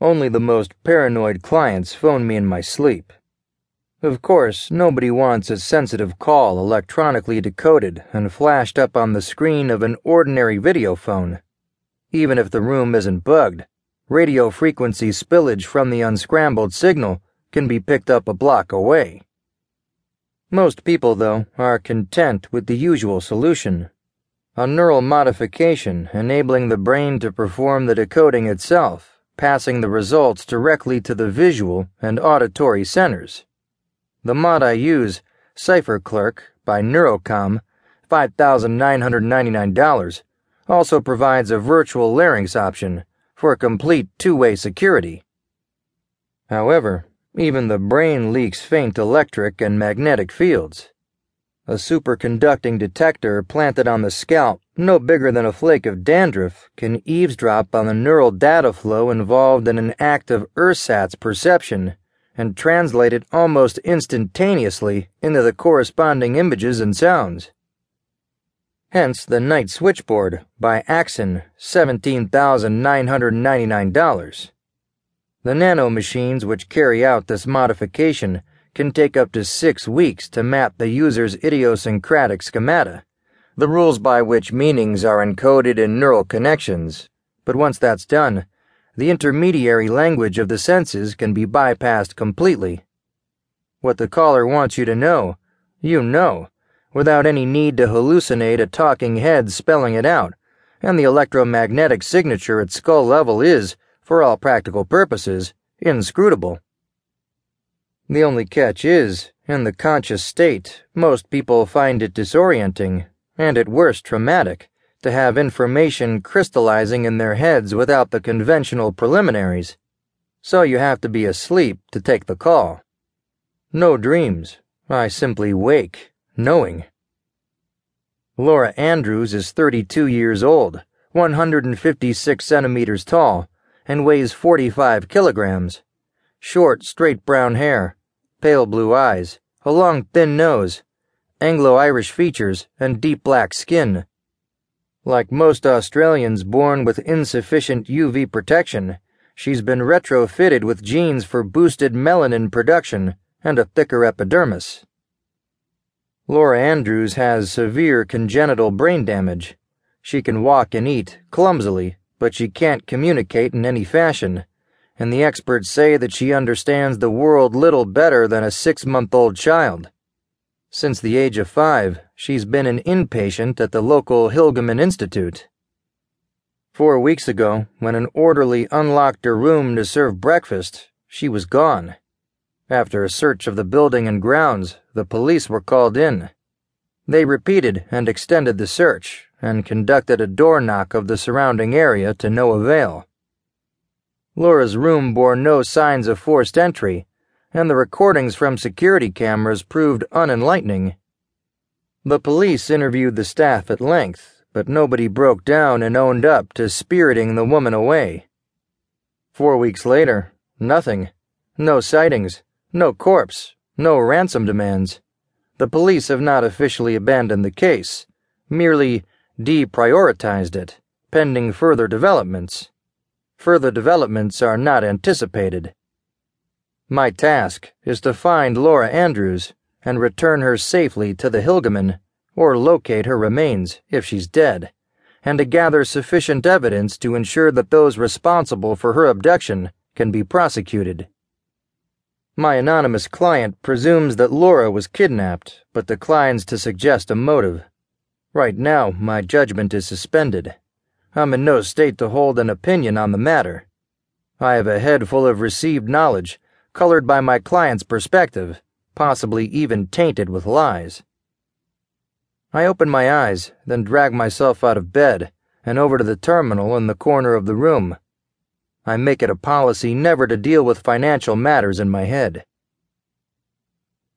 Only the most paranoid clients phone me in my sleep. Of course, nobody wants a sensitive call electronically decoded and flashed up on the screen of an ordinary video phone. Even if the room isn't bugged, radio frequency spillage from the unscrambled signal can be picked up a block away. Most people, though, are content with the usual solution a neural modification enabling the brain to perform the decoding itself, passing the results directly to the visual and auditory centers. The mod I use, Cipher Clerk by Neurocom, $5,999, also provides a virtual larynx option for complete two way security. However, even the brain leaks faint electric and magnetic fields. A superconducting detector planted on the scalp, no bigger than a flake of dandruff, can eavesdrop on the neural data flow involved in an act of ersatz perception and translate it almost instantaneously into the corresponding images and sounds. Hence the Night Switchboard by Axon, $17,999. The nanomachines which carry out this modification can take up to six weeks to map the user's idiosyncratic schemata, the rules by which meanings are encoded in neural connections. But once that's done, the intermediary language of the senses can be bypassed completely. What the caller wants you to know, you know, without any need to hallucinate a talking head spelling it out, and the electromagnetic signature at skull level is, for all practical purposes, inscrutable. The only catch is, in the conscious state, most people find it disorienting, and at worst traumatic to have information crystallizing in their heads without the conventional preliminaries. So you have to be asleep to take the call. No dreams. I simply wake, knowing. Laura Andrews is 32 years old, 156 centimeters tall, and weighs 45 kilograms. Short, straight brown hair, pale blue eyes, a long, thin nose, Anglo Irish features, and deep black skin. Like most Australians born with insufficient UV protection, she's been retrofitted with genes for boosted melanin production and a thicker epidermis. Laura Andrews has severe congenital brain damage. She can walk and eat clumsily, but she can't communicate in any fashion, and the experts say that she understands the world little better than a six month old child. Since the age of five, she's been an inpatient at the local Hilgeman Institute. Four weeks ago, when an orderly unlocked her room to serve breakfast, she was gone. After a search of the building and grounds, the police were called in. They repeated and extended the search and conducted a door knock of the surrounding area to no avail. Laura's room bore no signs of forced entry, and the recordings from security cameras proved unenlightening. The police interviewed the staff at length, but nobody broke down and owned up to spiriting the woman away. Four weeks later, nothing. No sightings, no corpse, no ransom demands. The police have not officially abandoned the case, merely deprioritized it, pending further developments. Further developments are not anticipated. My task is to find Laura Andrews and return her safely to the Hilgeman, or locate her remains if she's dead, and to gather sufficient evidence to ensure that those responsible for her abduction can be prosecuted. My anonymous client presumes that Laura was kidnapped, but declines to suggest a motive. Right now, my judgment is suspended. I'm in no state to hold an opinion on the matter. I have a head full of received knowledge colored by my client's perspective, possibly even tainted with lies. I open my eyes, then drag myself out of bed and over to the terminal in the corner of the room. I make it a policy never to deal with financial matters in my head.